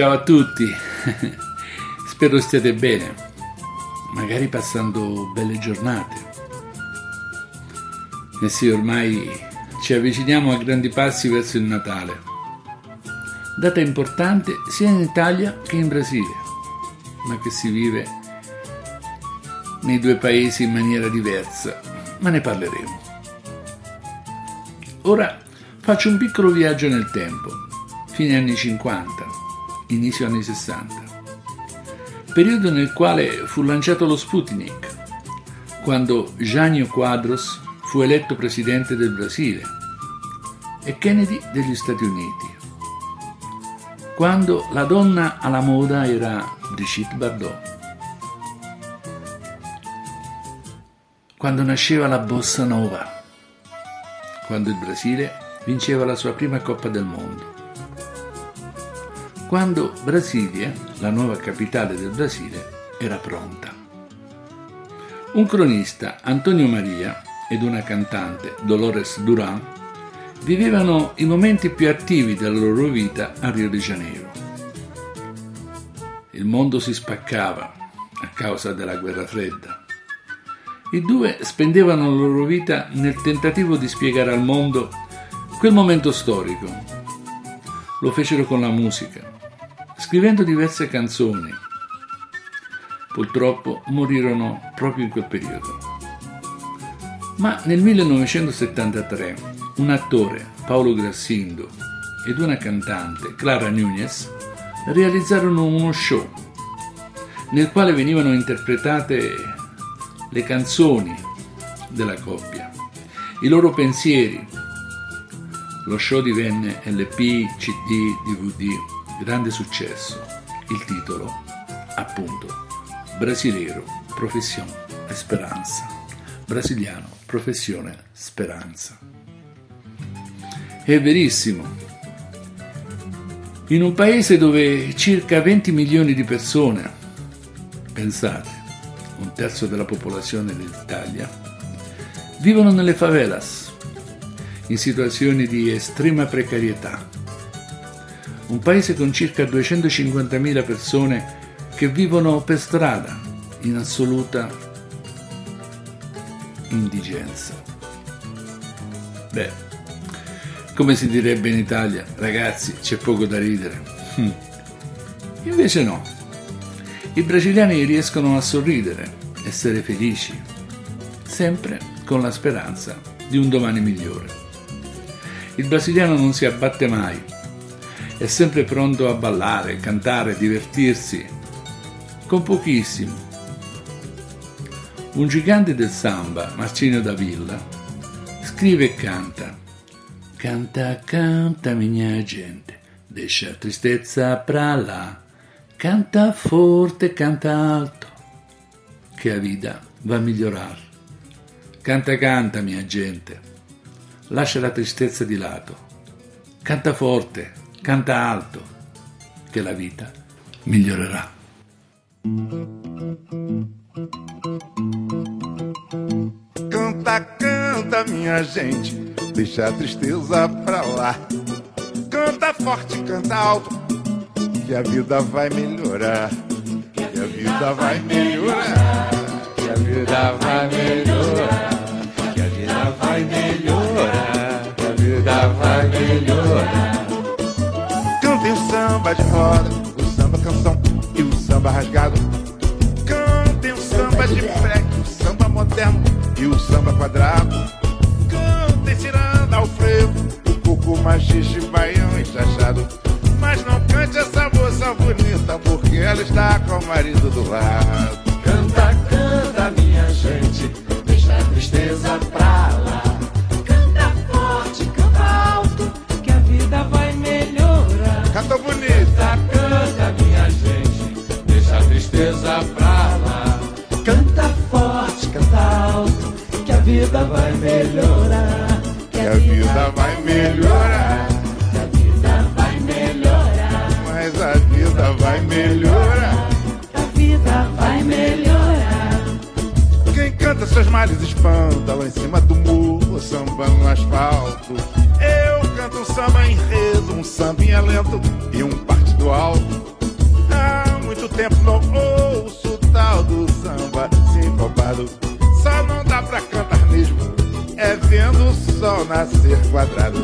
Ciao a tutti, spero stiate bene, magari passando belle giornate. Eh sì, ormai ci avviciniamo a grandi passi verso il Natale, data importante sia in Italia che in Brasile, ma che si vive nei due paesi in maniera diversa, ma ne parleremo. Ora faccio un piccolo viaggio nel tempo, fine anni 50, inizio anni 60, periodo nel quale fu lanciato lo Sputnik, quando Jânio Quadros fu eletto presidente del Brasile e Kennedy degli Stati Uniti, quando la donna alla moda era Brigitte Bardot, quando nasceva la bossa nova, quando il Brasile vinceva la sua prima Coppa del Mondo. Quando Brasilia, la nuova capitale del Brasile, era pronta. Un cronista, Antonio Maria, ed una cantante, Dolores Duran, vivevano i momenti più attivi della loro vita a Rio de Janeiro. Il mondo si spaccava a causa della guerra fredda i due spendevano la loro vita nel tentativo di spiegare al mondo quel momento storico. Lo fecero con la musica, scrivendo diverse canzoni. Purtroppo morirono proprio in quel periodo. Ma nel 1973 un attore, Paolo Grassindo, ed una cantante, Clara Núñez, realizzarono uno show nel quale venivano interpretate le canzoni della coppia, i loro pensieri. Lo show divenne LP, CD, DVD, grande successo. Il titolo, appunto, Brasilero, professione e speranza. Brasiliano, professione, speranza. È verissimo. In un paese dove circa 20 milioni di persone, pensate, un terzo della popolazione dell'Italia, vivono nelle favelas, in situazioni di estrema precarietà. Un paese con circa 250.000 persone che vivono per strada in assoluta indigenza. Beh, come si direbbe in Italia, ragazzi, c'è poco da ridere. Hm. Invece no, i brasiliani riescono a sorridere, essere felici, sempre con la speranza di un domani migliore. Il brasiliano non si abbatte mai, è sempre pronto a ballare, cantare, divertirsi, con pochissimo. Un gigante del samba, Marcino da Villa, scrive e canta. Canta, canta, minha gente, deixa tristezza pra là. Canta forte, canta alto, che la vita va a migliorare. Canta, canta, mia gente, lascia la tristezza di lato. Canta forte, canta alto, che la vita migliorerà. Canta, canta, minha gente, deixa a tristeza pra lá. Canta forte, canta alto que a vida vai melhorar. Que a vida vai melhorar. Que a vida vai melhorar. Que a vida vai melhorar. Que a vida vai melhorar. Samba de roda, o samba canção e o samba rasgado. Cantem o samba de freque, o samba moderno e o samba quadrado. Cantem ciranda ao frevo, o coco machixe, baião e chachado. Mas não cante essa moça bonita, porque ela está com o marido do lado. Vida vai melhorar. Que a vida vai melhorar. Que a vida vai melhorar. Mas a vida vai melhorar. A vida vai melhorar. Quem canta seus males espanta lá em cima do muro, samba no asfalto. Eu canto um samba enredo, um sambinha lento e um partido alto. Há muito tempo não ouço tal do samba sincopado. Só não dá pra cantar mesmo, é vendo o sol nascer quadrado.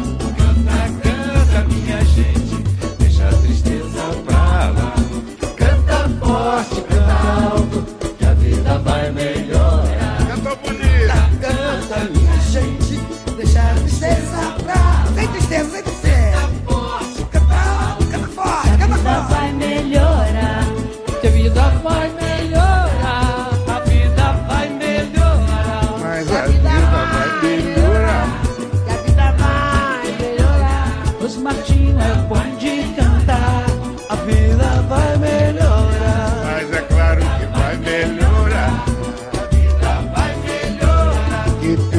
Melhorar.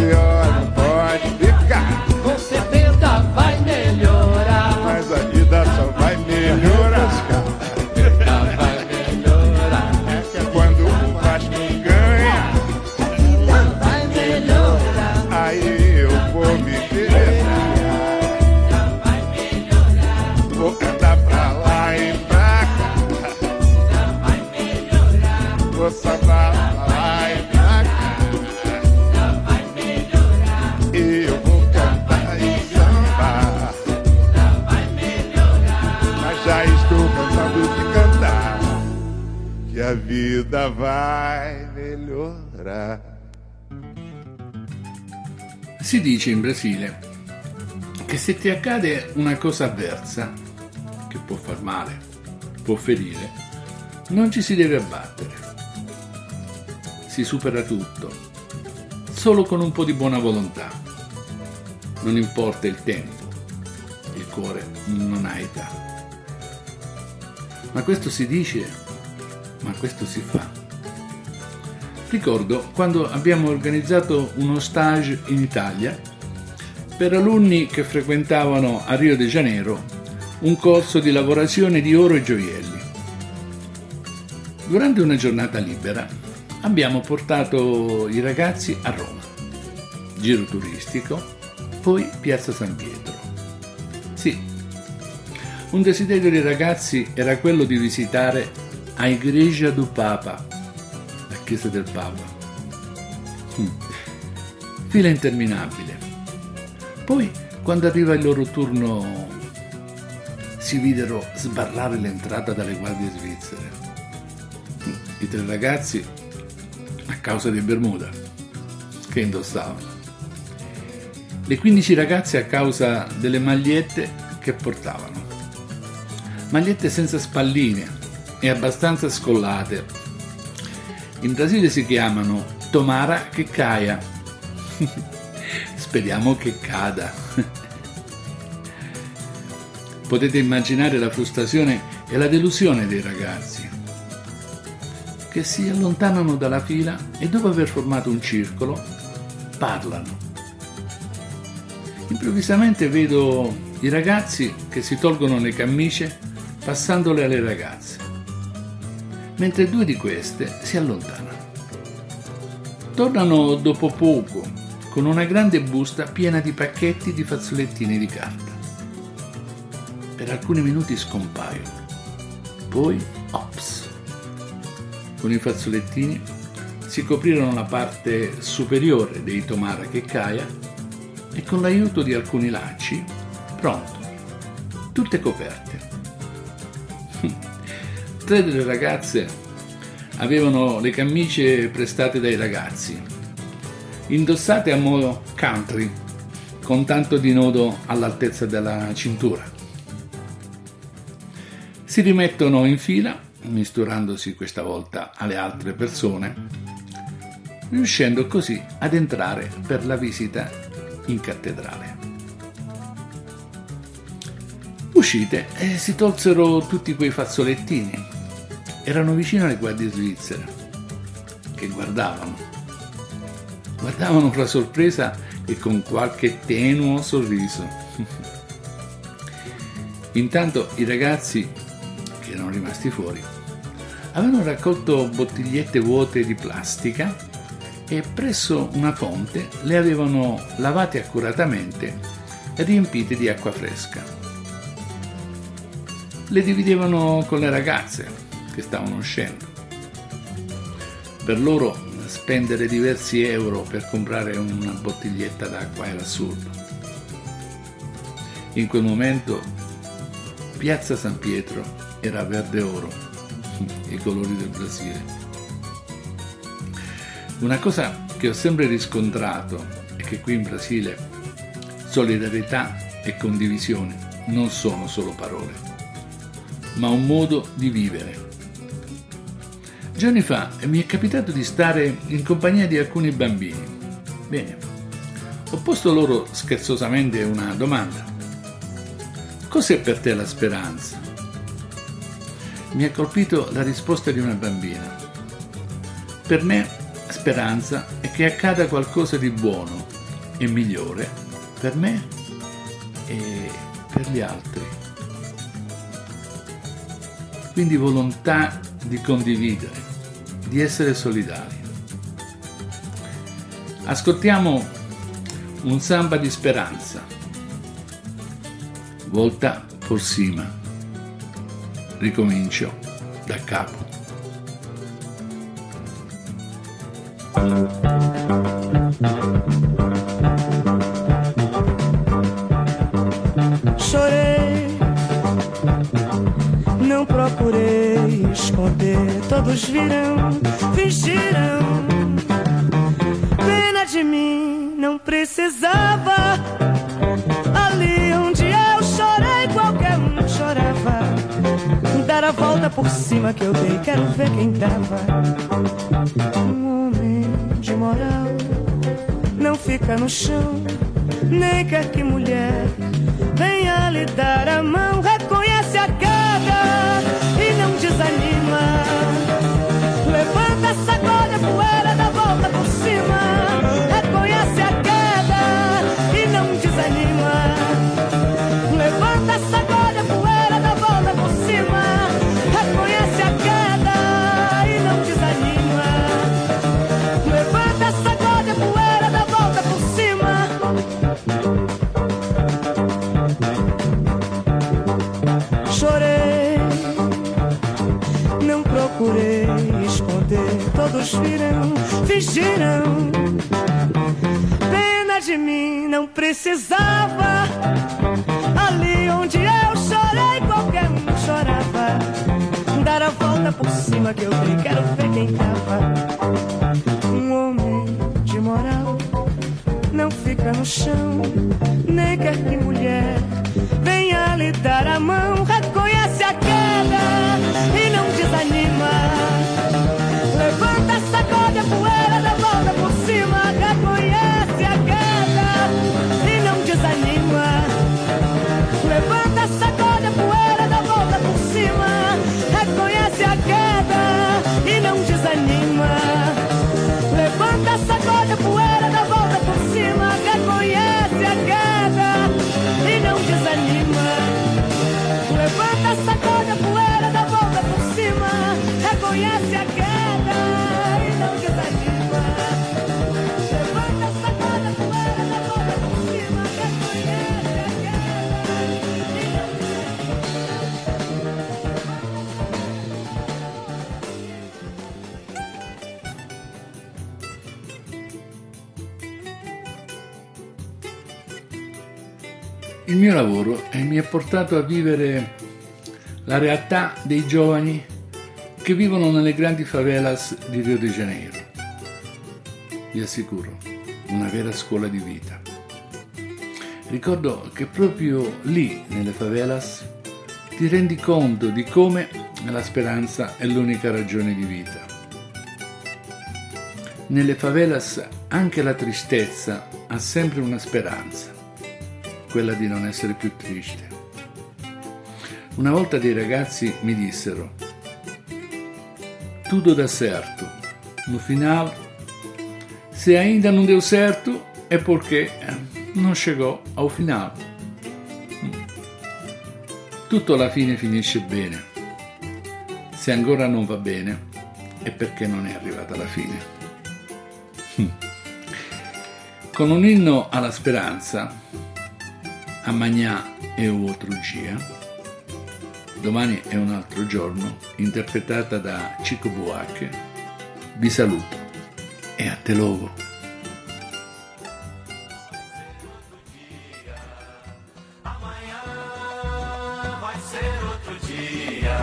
Que a vida vai melhorar. Si dice in Brasile che se ti accade una cosa avversa, che può far male, può ferire, non ci si deve abbattere. Si supera tutto, solo con un po' di buona volontà. Non importa il tempo, il cuore non ha età. Ma questo si dice, ma questo si fa. Ricordo quando abbiamo organizzato uno stage in Italia per alunni che frequentavano a Rio de Janeiro un corso di lavorazione di oro e gioielli. Durante una giornata libera abbiamo portato i ragazzi a Roma, giro turistico, poi Piazza San Pietro. Sì, un desiderio dei ragazzi era quello di visitare a Igreja do Papa, la chiesa del Papa. Mm. Fila interminabile. Poi, quando arriva il loro turno, si videro sbarrare l'entrata dalle guardie svizzere. Mm. I tre ragazzi, a causa dei Bermuda, che indossavano. Le 15 ragazze a causa delle magliette che portavano. Magliette senza spalline e abbastanza scollate. In Brasile si chiamano Tomara che caia. Speriamo che cada. Potete immaginare la frustrazione e la delusione dei ragazzi che si allontanano dalla fila e dopo aver formato un circolo parlano. Improvvisamente vedo i ragazzi che si tolgono le camicie passandole alle ragazze, mentre due di queste si allontanano. Tornano dopo poco con una grande busta piena di pacchetti di fazzolettini di carta. Per alcuni minuti scompaiono, poi ops. Con i fazzolettini si coprirono la parte superiore dei Tomara che caia e con l'aiuto di alcuni lacci, pronto, tutte coperte. Tre delle ragazze avevano le camicie prestate dai ragazzi, indossate a modo country, con tanto di nodo all'altezza della cintura. Si rimettono in fila, misturandosi questa volta alle altre persone, riuscendo così ad entrare per la visita in cattedrale. Uscite e si tolsero tutti quei fazzolettini. Erano vicino alle guardie svizzere, che guardavano. Guardavano fra sorpresa e con qualche tenuo sorriso. Intanto i ragazzi, che erano rimasti fuori, avevano raccolto bottigliette vuote di plastica e presso una fonte le avevano lavate accuratamente e riempite di acqua fresca. le dividevano con le ragazze che stavano uscendo. Per loro spendere diversi euro per comprare una bottiglietta d'acqua era assurdo. In quel momento Piazza San Pietro era verde oro, i colori del Brasile. Una cosa che ho sempre riscontrato è che qui in Brasile solidarietà e condivisione non sono solo parole, ma un modo di vivere. Giorni fa mi è capitato di stare in compagnia di alcuni bambini. Bene, ho posto loro scherzosamente una domanda. Cos'è per te la speranza? Mi ha colpito la risposta di una bambina. Per me speranza è che accada qualcosa di buono e migliore per me e per gli altri. Quindi volontà di condividere, di essere solidari. Ascoltiamo un samba di speranza. Volta por cima. Ricomincio da capo. Todos viram, fingiram. Pena de mim, não precisava. Ali onde eu chorei, qualquer um chorava. Dar a volta por cima que eu dei, quero ver quem tava. Um homem de moral não fica no chão, nem quer que mulher venha lhe dar a mão. Todos viram, fingiram. Pena de mim, não precisava. Ali onde eu chorei, qualquer um chorava. Dar a volta por cima que eu dei, quero ver quem tava. Um homem de moral não fica no chão, nem quer que mulher venha lhe dar a mão. Reconhece a queda e não mio lavoro mi ha portato a vivere la realtà dei giovani che vivono nelle grandi favelas di Rio de Janeiro. Vi assicuro, una vera scuola di vita. Ricordo che proprio lì, nelle favelas, ti rendi conto di come la speranza è l'unica ragione di vita. Nelle favelas anche la tristezza ha sempre una speranza quella di non essere più triste. Una volta dei ragazzi mi dissero, tudo dá certo, no final, se ainda não deu certo è perché non chegou ao final. Tutto alla fine finisce bene. Se ancora non va bene è perché non è arrivata alla fine. Con un inno alla speranza, amanhã é outro dia. Domani è un altro giorno, interpretata da Chico Buarque. Vi saluto e a te logo. vai ser outro dia.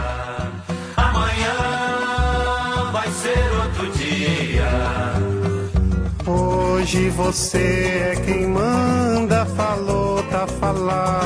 Amanhã vai ser outro dia. Hoje você é quem manda,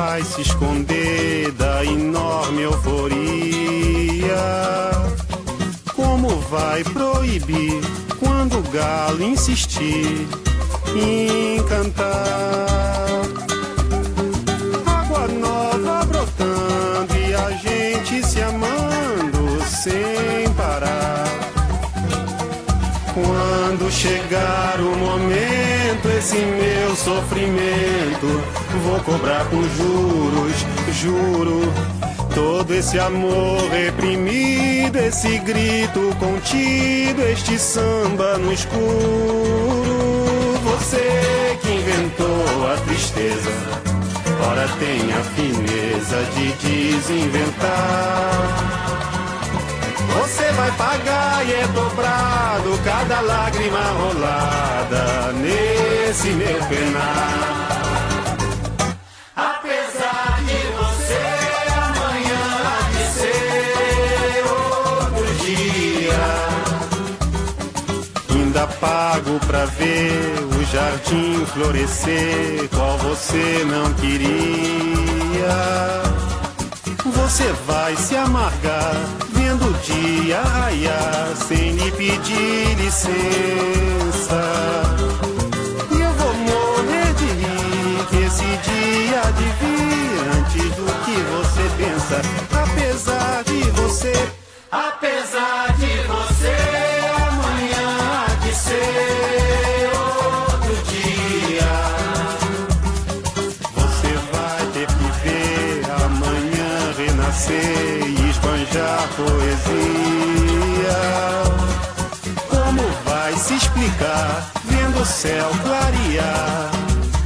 Vai se esconder da enorme euforia. Como vai proibir quando o galo insistir em cantar? Água nova brotando e a gente se amando sem parar. Quando chegar o momento, esse meu sofrimento, vou cobrar com juros, juro. Todo esse amor reprimido, esse grito contido, este samba no escuro. Você que inventou a tristeza, ora tem a fineza de desinventar. Você vai pagar e é dobrado cada lágrima rolada nesse meu penar. Apesar de você, amanhã ser outro dia. Ainda pago pra ver o jardim florescer, qual você não queria. Você vai se amargar vendo o dia raiar sem lhe pedir licença. E eu vou morrer de rir que esse dia de vir antes do que você pensa. Apesar de você, Apesar de você, céu clarear?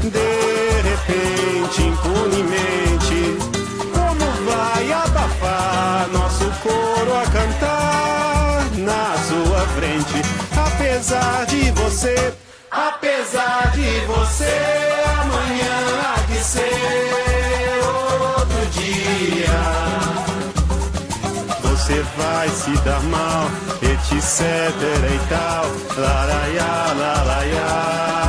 De repente, impunemente, como vai abafar nosso coro a cantar na sua frente? Apesar de você, vai se dar mal, etc e tal, laraiá, laraiá.